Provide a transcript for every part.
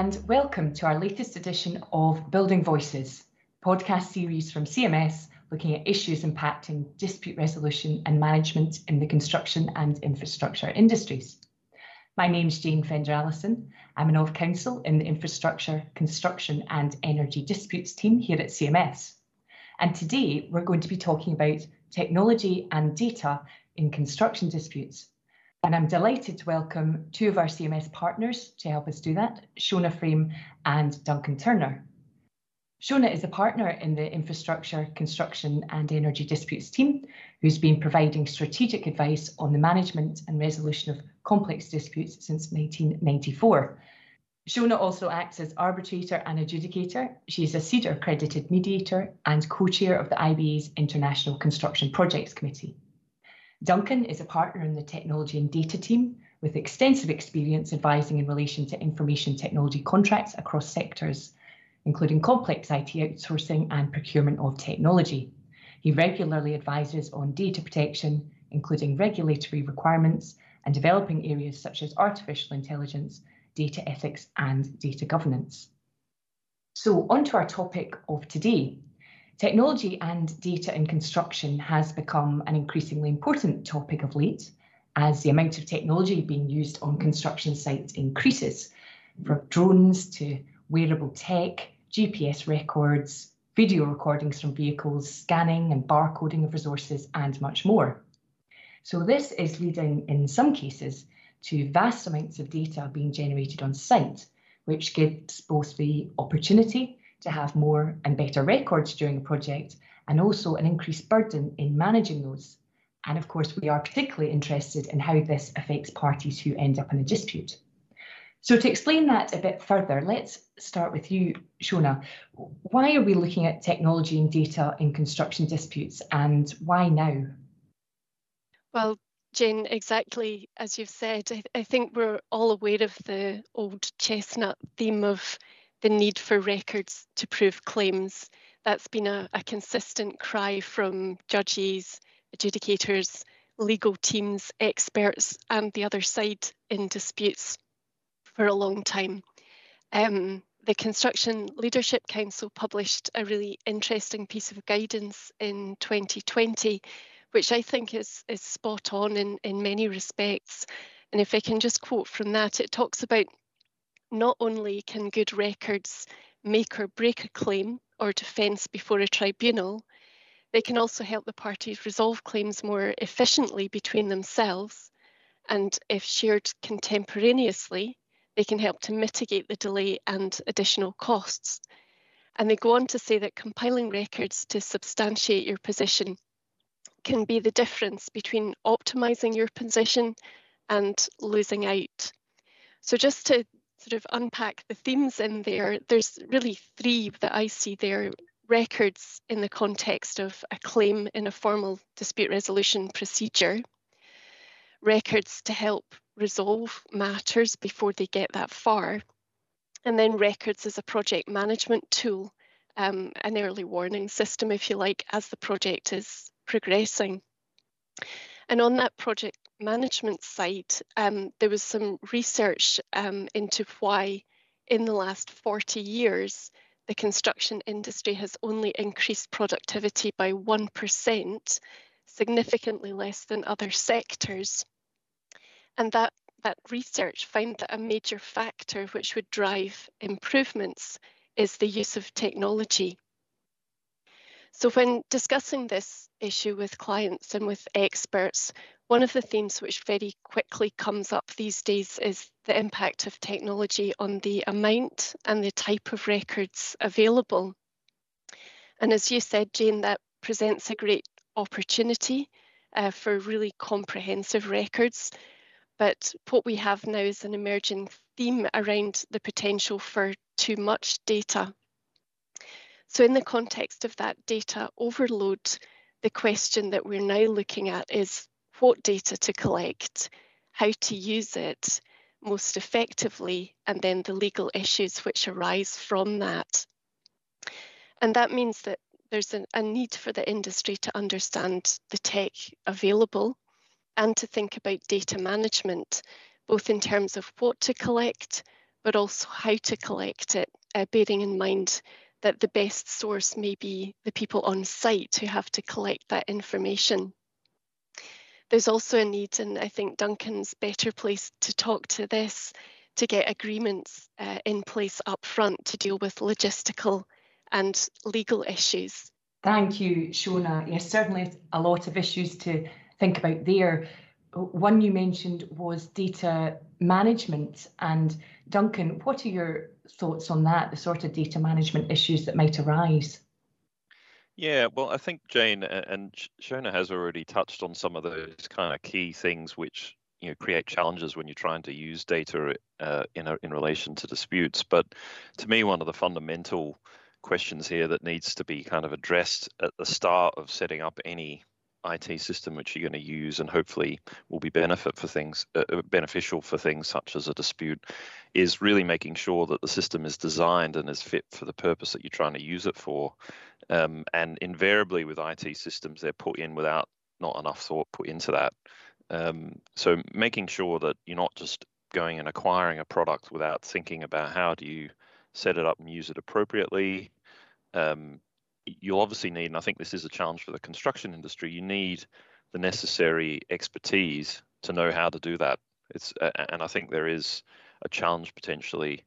and welcome to our latest edition of Building Voices, podcast series from CMS looking at issues impacting dispute resolution and management in the construction and infrastructure industries. My name's Jane Fender Allison. I'm an Of Counsel in the Infrastructure, Construction and Energy Disputes team here at CMS. And today we're going to be talking about technology and data in construction disputes. And I'm delighted to welcome two of our CMS partners to help us do that, Shona Frame and Duncan Turner. Shona is a partner in the Infrastructure, Construction and Energy Disputes team, who's been providing strategic advice on the management and resolution of complex disputes since 1994. Shona also acts as arbitrator and adjudicator. She's a CEDR accredited mediator and co-chair of the IBA's International Construction Projects Committee. Duncan is a partner in the technology and data team with extensive experience advising in relation to information technology contracts across sectors, including complex IT outsourcing and procurement of technology. He regularly advises on data protection, including regulatory requirements and developing areas such as artificial intelligence, data ethics, and data governance. So, on to our topic of today Technology and data in construction has become an increasingly important topic of late as the amount of technology being used on construction sites increases, from drones to wearable tech, GPS records, video recordings from vehicles, scanning and barcoding of resources, and much more. So, this is leading in some cases to vast amounts of data being generated on site, which gives both the opportunity to have more and better records during a project and also an increased burden in managing those. And of course, we are particularly interested in how this affects parties who end up in a dispute. So to explain that a bit further, let's start with you, Shona. Why are we looking at technology and data in construction disputes and why now? Well, Jane, exactly as you've said, I, I think we're all aware of the old chestnut theme of the need for records to prove claims. That's been a, a consistent cry from judges, adjudicators, legal teams, experts, and the other side in disputes for a long time. Um, the Construction Leadership Council published a really interesting piece of guidance in 2020, which I think is, is spot on in, in many respects. And if I can just quote from that, it talks about not only can good records make or break a claim or defence before a tribunal, they can also help the parties resolve claims more efficiently between themselves. And if shared contemporaneously, they can help to mitigate the delay and additional costs. And they go on to say that compiling records to substantiate your position can be the difference between optimizing your position and losing out. So just to sort of unpack the themes in there, there's really three that I see there. Records in the context of a claim in a formal dispute resolution procedure, records to help resolve matters before they get that far, and then records as a project management tool, um, an early warning system, if you like, as the project is progressing. And on that project management side, um, there was some research um, into why in the last 40 years, the construction industry has only increased productivity by 1%, significantly less than other sectors. And that, that research found that a major factor which would drive improvements is the use of technology. So when discussing this issue with clients and with experts, one of the themes which very quickly comes up these days is the impact of technology on the amount and the type of records available. And as you said, Jane, that presents a great opportunity uh, for really comprehensive records. But what we have now is an emerging theme around the potential for too much data. So in the context of that data overload, the question that we're now looking at is what data to collect, how to use it most effectively, and then the legal issues which arise from that. And that means that there's a, a need for the industry to understand the tech available and to think about data management, both in terms of what to collect, but also how to collect it, uh, bearing in mind that the best source may be the people on site who have to collect that information. There's also a need, and I think Duncan's better placed to talk to this, to get agreements uh, in place up front to deal with logistical and legal issues. Thank you, Shona. Yes, certainly a lot of issues to think about there. One you mentioned was data management. And Duncan, what are your thoughts on that, the sort of data management issues that might arise? Yeah, well, I think Jane and Shona has already touched on some of those kind of key things which you know create challenges when you're trying to use data uh, in a, in relation to disputes. But to me, one of the fundamental questions here that needs to be kind of addressed at the start of setting up any IT system which you're going to use and hopefully will be benefit for things uh, uh, beneficial for things such as a dispute is really making sure that the system is designed and is fit for the purpose that you're trying to use it for. Um, and invariably with IT systems they're put in without not enough thought put into that. Um, so making sure that you're not just going and acquiring a product without thinking about how do you set it up and use it appropriately um, you'll obviously need, and I think this is a challenge for the construction industry, you need the necessary expertise to know how to do that. It's and I think there is a challenge potentially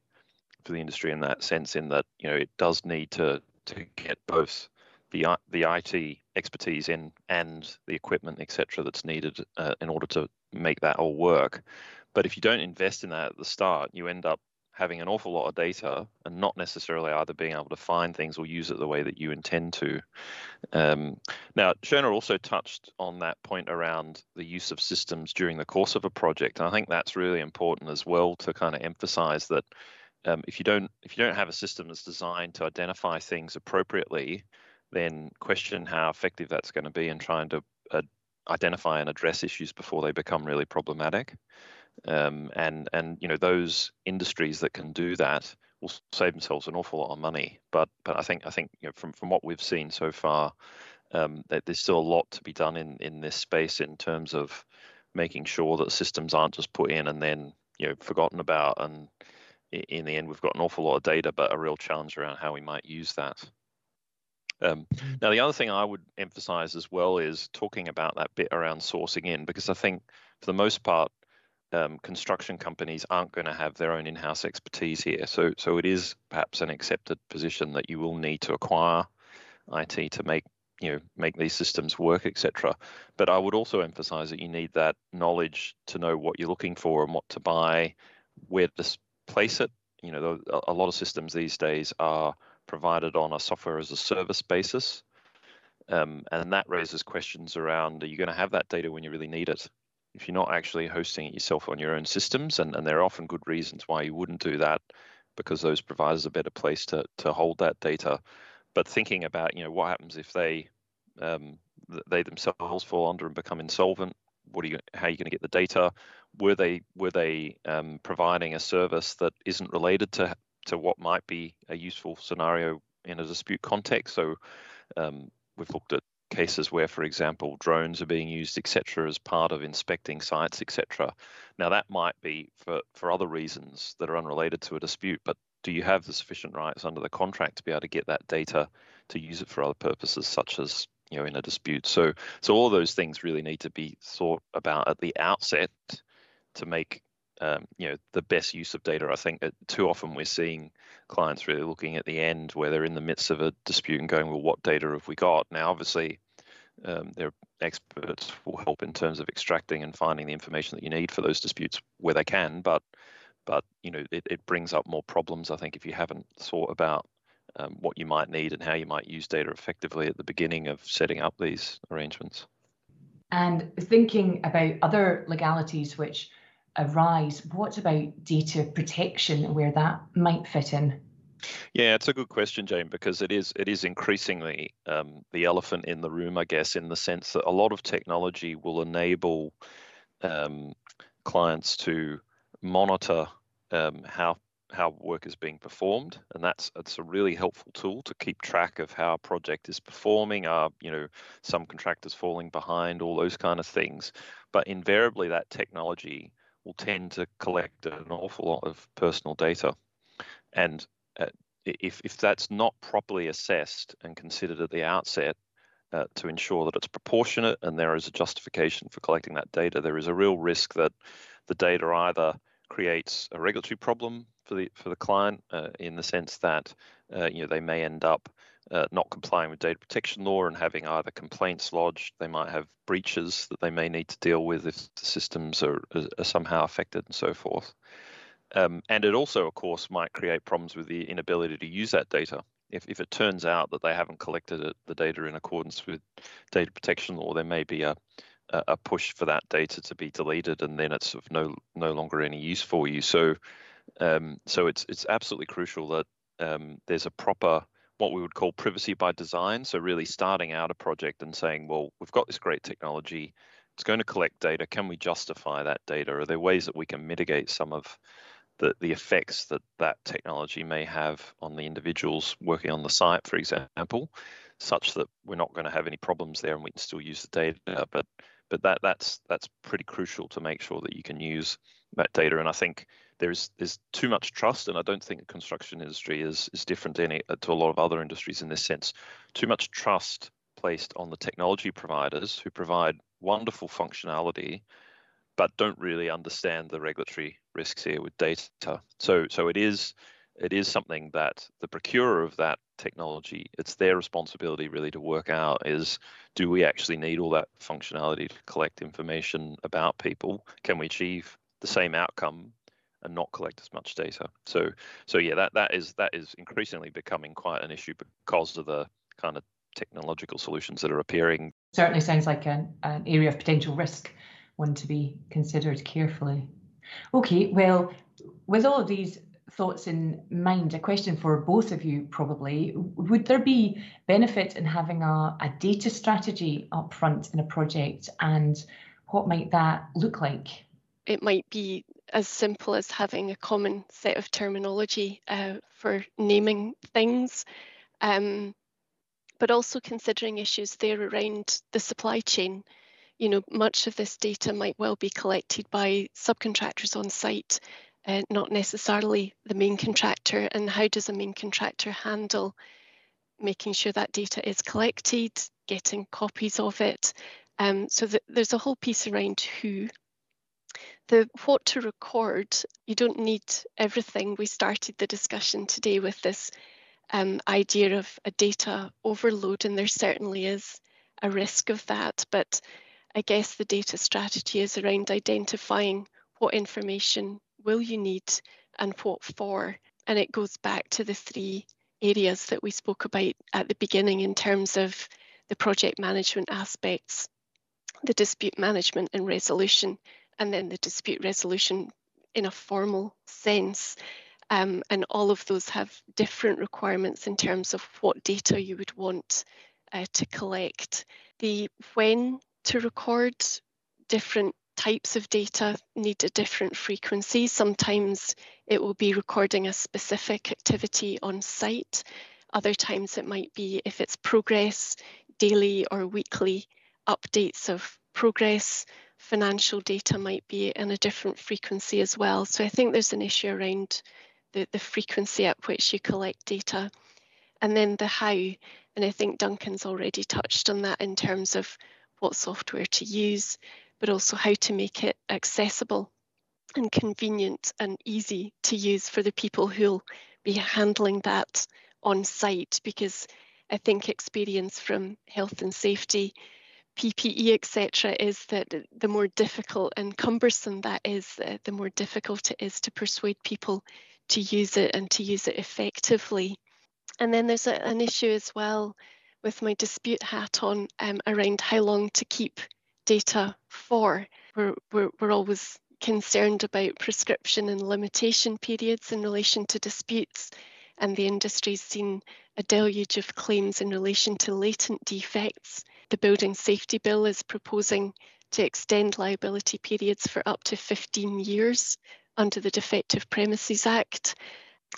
for the industry in that sense, in that you know it does need to to get both the the IT expertise in and the equipment, etc., that's needed uh, in order to make that all work. But if you don't invest in that at the start, you end up having an awful lot of data and not necessarily either being able to find things or use it the way that you intend to. Um, now, Shona also touched on that point around the use of systems during the course of a project. And I think that's really important as well to kind of emphasize that um, if you don't if you don't have a system that's designed to identify things appropriately, then question how effective that's going to be in trying to uh, identify and address issues before they become really problematic. Um, and and you know those industries that can do that will save themselves an awful lot of money. But but I think I think you know from from what we've seen so far, um, that there's still a lot to be done in in this space in terms of making sure that systems aren't just put in and then you know forgotten about and in the end we've got an awful lot of data but a real challenge around how we might use that um, now the other thing i would emphasize as well is talking about that bit around sourcing in because i think for the most part um, construction companies aren't going to have their own in-house expertise here. So, so it is perhaps an accepted position that you will need to acquire IT to make you know make these systems work, etc. But I would also emphasize that you need that knowledge to know what you're looking for and what to buy, where to place it. You know, a lot of systems these days are provided on a software as a service basis. Um, and that raises questions around are you going to have that data when you really need it? If you're not actually hosting it yourself on your own systems, and, and there are often good reasons why you wouldn't do that because those providers are a better place to, to hold that data. But thinking about, you know, what happens if they um, they themselves fall under and become insolvent? What are you? How are you going to get the data? Were they were they um, providing a service that isn't related to to what might be a useful scenario in a dispute context? So um, we've looked at cases where, for example, drones are being used, etc., as part of inspecting sites, etc. Now, that might be for, for other reasons that are unrelated to a dispute, but do you have the sufficient rights under the contract to be able to get that data to use it for other purposes, such as you know in a dispute? So, so all those things really need to be thought about at the outset to make um, you know the best use of data. I think that too often we're seeing clients really looking at the end where they're in the midst of a dispute and going, well, what data have we got? Now, obviously, um, their experts will help in terms of extracting and finding the information that you need for those disputes where they can. But but you know it, it brings up more problems. I think if you haven't thought about um, what you might need and how you might use data effectively at the beginning of setting up these arrangements. And thinking about other legalities which arise, what about data protection where that might fit in? Yeah, it's a good question, Jane, because it is it is increasingly um, the elephant in the room, I guess, in the sense that a lot of technology will enable um, clients to monitor um, how how work is being performed, and that's it's a really helpful tool to keep track of how a project is performing. Are you know some contractors falling behind, all those kind of things, but invariably that technology will tend to collect an awful lot of personal data. And uh, if, if that's not properly assessed and considered at the outset uh, to ensure that it's proportionate and there is a justification for collecting that data, there is a real risk that the data either creates a regulatory problem for the for the client uh, in the sense that uh, you know they may end up uh, not complying with data protection law and having either complaints lodged, they might have breaches that they may need to deal with if the systems are, are somehow affected and so forth. Um, and it also, of course, might create problems with the inability to use that data. If, if it turns out that they haven't collected it, the data in accordance with data protection law, there may be a, a push for that data to be deleted, and then it's of no no longer any use for you. So, um, so it's it's absolutely crucial that um, there's a proper what we would call privacy by design. So really starting out a project and saying, well, we've got this great technology. It's going to collect data. Can we justify that data? Are there ways that we can mitigate some of the, the effects that that technology may have on the individuals working on the site, for example, such that we're not going to have any problems there and we can still use the data. But but that that's that's pretty crucial to make sure that you can use that data. And I think there's there's too much trust, and I don't think the construction industry is is different any uh, to a lot of other industries in this sense. Too much trust placed on the technology providers who provide wonderful functionality, but don't really understand the regulatory risks here with data. So so it is it is something that the procurer of that technology it's their responsibility really to work out is do we actually need all that functionality to collect information about people can we achieve the same outcome and not collect as much data. So so yeah, that that is that is increasingly becoming quite an issue because of the kind of technological solutions that are appearing. Certainly sounds like an, an area of potential risk, one to be considered carefully. Okay, well, with all of these thoughts in mind, a question for both of you probably. Would there be benefit in having a, a data strategy up front in a project and what might that look like? It might be as simple as having a common set of terminology uh, for naming things, um, but also considering issues there around the supply chain. You know, much of this data might well be collected by subcontractors on site, uh, not necessarily the main contractor. And how does a main contractor handle making sure that data is collected, getting copies of it? Um, so there's a whole piece around who the what to record, you don't need everything. We started the discussion today with this um, idea of a data overload, and there certainly is a risk of that. But I guess the data strategy is around identifying what information will you need and what for. And it goes back to the three areas that we spoke about at the beginning in terms of the project management aspects, the dispute management and resolution, and then the dispute resolution in a formal sense. Um, and all of those have different requirements in terms of what data you would want uh, to collect. The when to record different types of data need a different frequency. Sometimes it will be recording a specific activity on site. Other times it might be if it's progress, daily or weekly updates of progress financial data might be in a different frequency as well. So I think there's an issue around the, the frequency at which you collect data. And then the how, and I think Duncan's already touched on that in terms of what software to use, but also how to make it accessible and convenient and easy to use for the people who'll be handling that on site because I think experience from health and safety PPE, etc., is that the more difficult and cumbersome that is, uh, the more difficult it is to persuade people to use it and to use it effectively. And then there's a, an issue as well with my dispute hat on um, around how long to keep data for. We're, we're, we're always concerned about prescription and limitation periods in relation to disputes, and the industry's seen a deluge of claims in relation to latent defects the Building Safety Bill is proposing to extend liability periods for up to 15 years under the Defective Premises Act.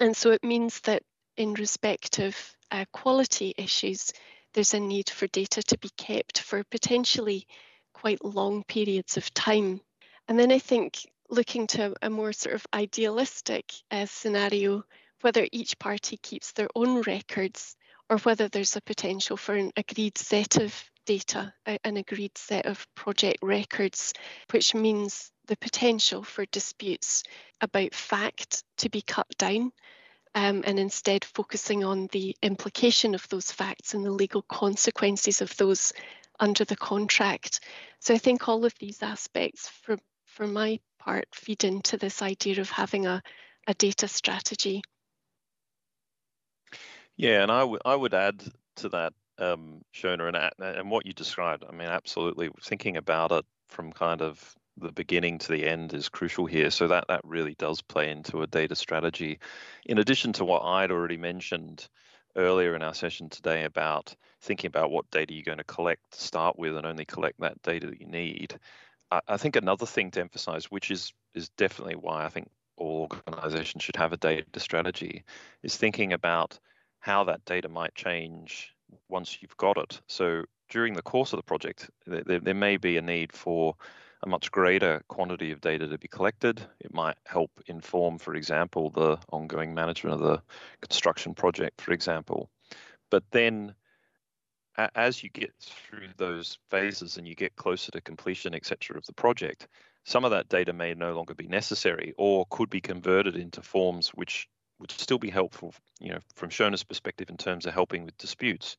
And so it means that in respect of uh, quality issues, there's a need for data to be kept for potentially quite long periods of time. And then I think looking to a more sort of idealistic uh, scenario, whether each party keeps their own records or whether there's a potential for an agreed set of data, an agreed set of project records, which means the potential for disputes about fact to be cut down um, and instead focusing on the implication of those facts and the legal consequences of those under the contract. So I think all of these aspects, for, for my part, feed into this idea of having a, a data strategy. Yeah, and I, I would add to that, um, Shona, and, and what you described. I mean, absolutely thinking about it from kind of the beginning to the end is crucial here. So that that really does play into a data strategy. In addition to what I'd already mentioned earlier in our session today about thinking about what data you're going to collect to start with and only collect that data that you need. I, I think another thing to emphasize, which is is definitely why I think all organizations should have a data strategy, is thinking about how that data might change once you've got it. So during the course of the project, there, there may be a need for a much greater quantity of data to be collected. It might help inform, for example, the ongoing management of the construction project, for example. But then as you get through those phases and you get closer to completion, etc., of the project, some of that data may no longer be necessary or could be converted into forms which would still be helpful, you know, from Shona's perspective in terms of helping with disputes.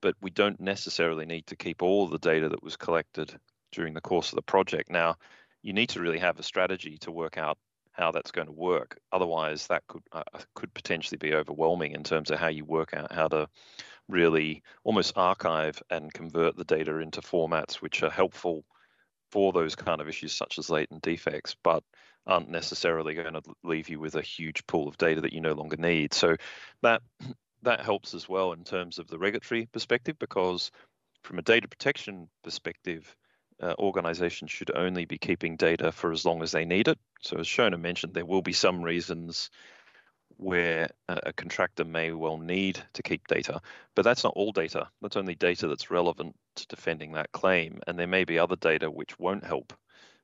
But we don't necessarily need to keep all the data that was collected during the course of the project. Now, you need to really have a strategy to work out how that's going to work. Otherwise, that could uh, could potentially be overwhelming in terms of how you work out how to really almost archive and convert the data into formats which are helpful for those kind of issues such as latent defects, but aren't necessarily going to leave you with a huge pool of data that you no longer need. So that that helps as well in terms of the regulatory perspective because from a data protection perspective, uh, organizations should only be keeping data for as long as they need it. So as Shona mentioned, there will be some reasons where a contractor may well need to keep data, but that's not all data. That's only data that's relevant to defending that claim. And there may be other data which won't help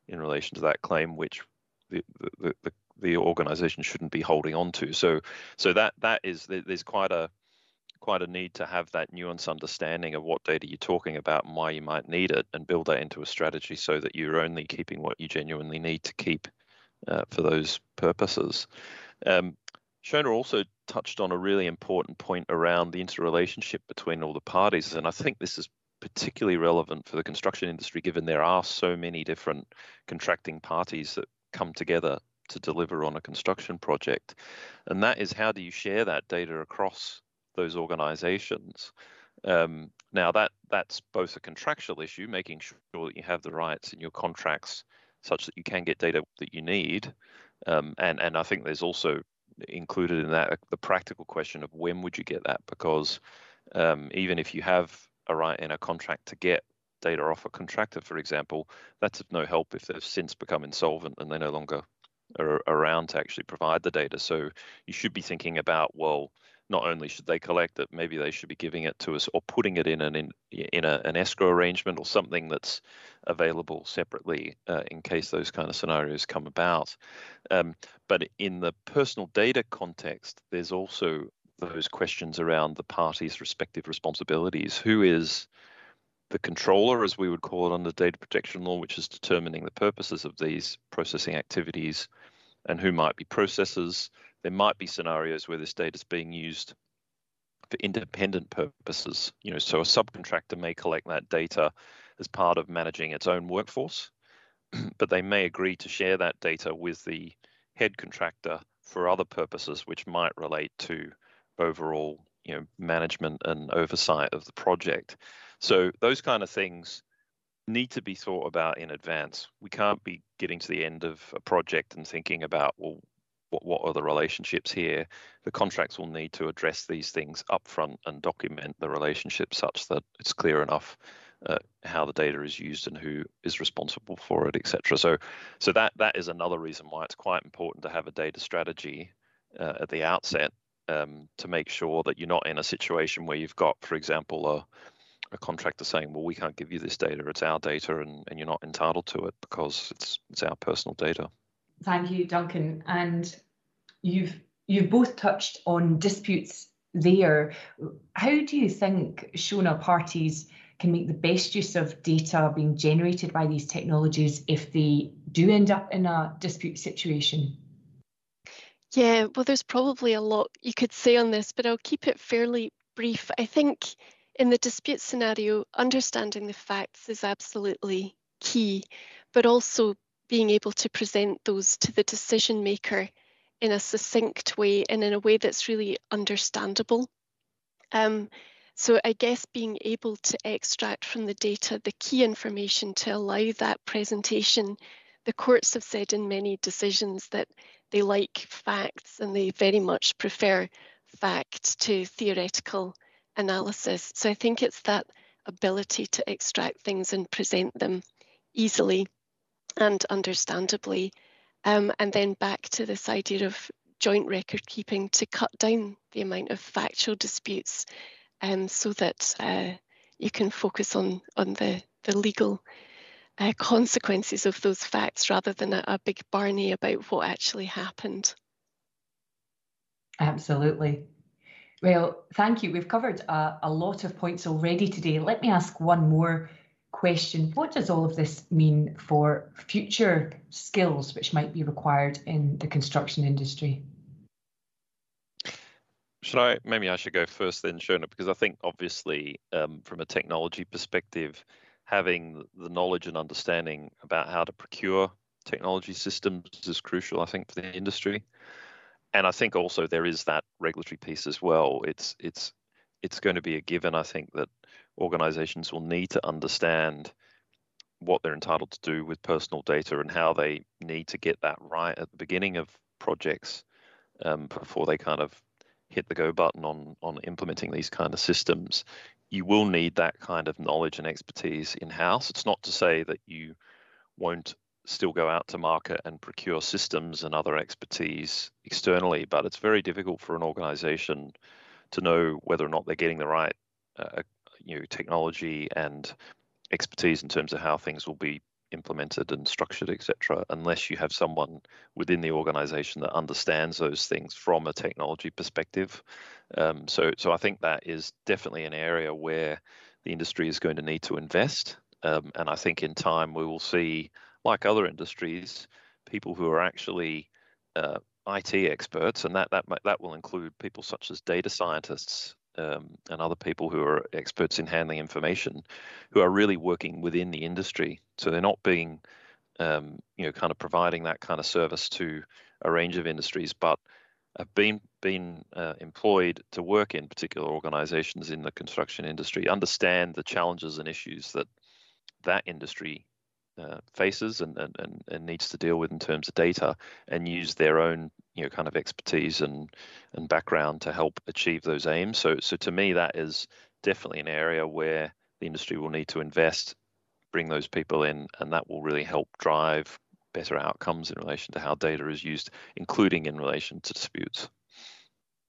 in relation to that claim, which the, the, the, the organization shouldn't be holding on to. So, so that that is there's quite a quite a need to have that nuanced understanding of what data you're talking about and why you might need it and build that into a strategy so that you're only keeping what you genuinely need to keep uh, for those purposes. Um, Shona also touched on a really important point around the interrelationship between all the parties, and I think this is particularly relevant for the construction industry given there are so many different contracting parties that come together to deliver on a construction project. And that is how do you share that data across those organizations. Um, now that that's both a contractual issue, making sure that you have the rights in your contracts such that you can get data that you need, um, and and I think there's also included in that the practical question of when would you get that because um, even if you have a right in a contract to get data off a contractor, for example, that's of no help if they've since become insolvent and they no longer are around to actually provide the data. So you should be thinking about well not only should they collect it, maybe they should be giving it to us or putting it in an in, in a, an escrow arrangement or something that's available separately uh, in case those kind of scenarios come about. Um, but in the personal data context, there's also those questions around the parties' respective responsibilities. Who is the controller, as we would call it under data protection law, which is determining the purposes of these processing activities, and who might be processors there might be scenarios where this data is being used for independent purposes. You know, so a subcontractor may collect that data as part of managing its own workforce, but they may agree to share that data with the head contractor for other purposes, which might relate to overall, you know, management and oversight of the project. So those kind of things need to be thought about in advance. We can't be getting to the end of a project and thinking about, well, what, what are the relationships here? The contracts will need to address these things upfront and document the relationship such that it's clear enough uh, how the data is used and who is responsible for it, etc. So, so that that is another reason why it's quite important to have a data strategy uh, at the outset um, to make sure that you're not in a situation where you've got, for example, a a contractor saying, "Well, we can't give you this data; it's our data, and, and you're not entitled to it because it's it's our personal data." Thank you, Duncan. And you've you've both touched on disputes there. How do you think Shona parties can make the best use of data being generated by these technologies if they do end up in a dispute situation? Yeah, well, there's probably a lot you could say on this, but I'll keep it fairly brief. I think in the dispute scenario, understanding the facts is absolutely key, but also being able to present those to the decision maker in a succinct way and in a way that's really understandable. Um, so I guess being able to extract from the data the key information to allow that presentation. The courts have said in many decisions that they like facts and they very much prefer fact to theoretical analysis. So I think it's that ability to extract things and present them easily and understandably. Um, and then back to this idea of joint record keeping to cut down the amount of factual disputes um, so that uh, you can focus on, on the, the legal uh, consequences of those facts rather than a, a big barney about what actually happened. Absolutely. Well, thank you. We've covered a, a, lot of points already today. Let me ask one more question. What does all of this mean for future skills which might be required in the construction industry? Should I, maybe I should go first then, Shona, because I think obviously um, from a technology perspective, having the knowledge and understanding about how to procure technology systems is crucial, I think, for the industry. And I think also there is that regulatory piece as well. It's it's it's going to be a given, I think, that organizations will need to understand what they're entitled to do with personal data and how they need to get that right at the beginning of projects um, before they kind of hit the go button on on implementing these kind of systems. You will need that kind of knowledge and expertise in house it's not to say that you won't still go out to market and procure systems and other expertise externally but it's very difficult for an organization to know whether or not they're getting the right uh, you know technology and expertise in terms of how things will be implemented and structured, etc., unless you have someone within the organization that understands those things from a technology perspective. Um, so, so I think that is definitely an area where the industry is going to need to invest. Um, and I think in time we will see, like other industries, people who are actually uh, IT experts, and that that that will include people such as data scientists um, and other people who are experts in handling information, who are really working within the industry. So they're not being, um, you know, kind of providing that kind of service to a range of industries, but have been been uh, employed to work in particular organizations in the construction industry, understand the challenges and issues that that industry uh, faces and, and, and needs to deal with in terms of data and use their own you know kind of expertise and and background to help achieve those aims. So so to me that is definitely an area where the industry will need to invest bring those people in and that will really help drive better outcomes in relation to how data is used including in relation to disputes.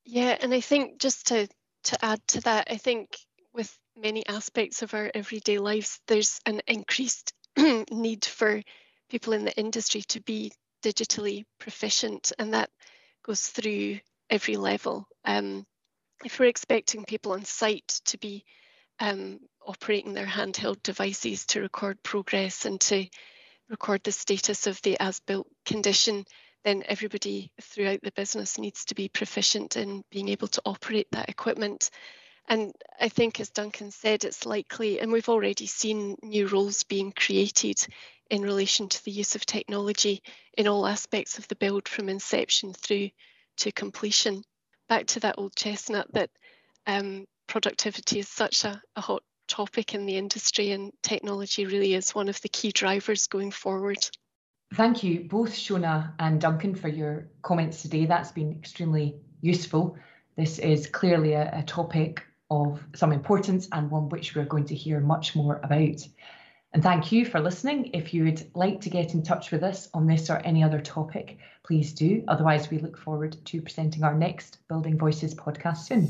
Yeah and i think just to to add to that i think with many aspects of our everyday lives there's an increased need for people in the industry to be digitally proficient, and that goes through every level. Um, if we're expecting people on site to be um, operating their handheld devices to record progress and to record the status of the as-built condition, then everybody throughout the business needs to be proficient in being able to operate that equipment. And I think, as Duncan said, it's likely, and we've already seen new roles being created in relation to the use of technology in all aspects of the build from inception through to completion. Back to that old chestnut that um, productivity is such a, a hot topic in the industry, and technology really is one of the key drivers going forward. Thank you, both Shona and Duncan, for your comments today. That's been extremely useful. This is clearly a, a topic of some importance and one which we're going to hear much more about. And thank you for listening. If you would like to get in touch with us on this or any other topic, please do. Otherwise, we look forward to presenting our next Building Voices podcast soon.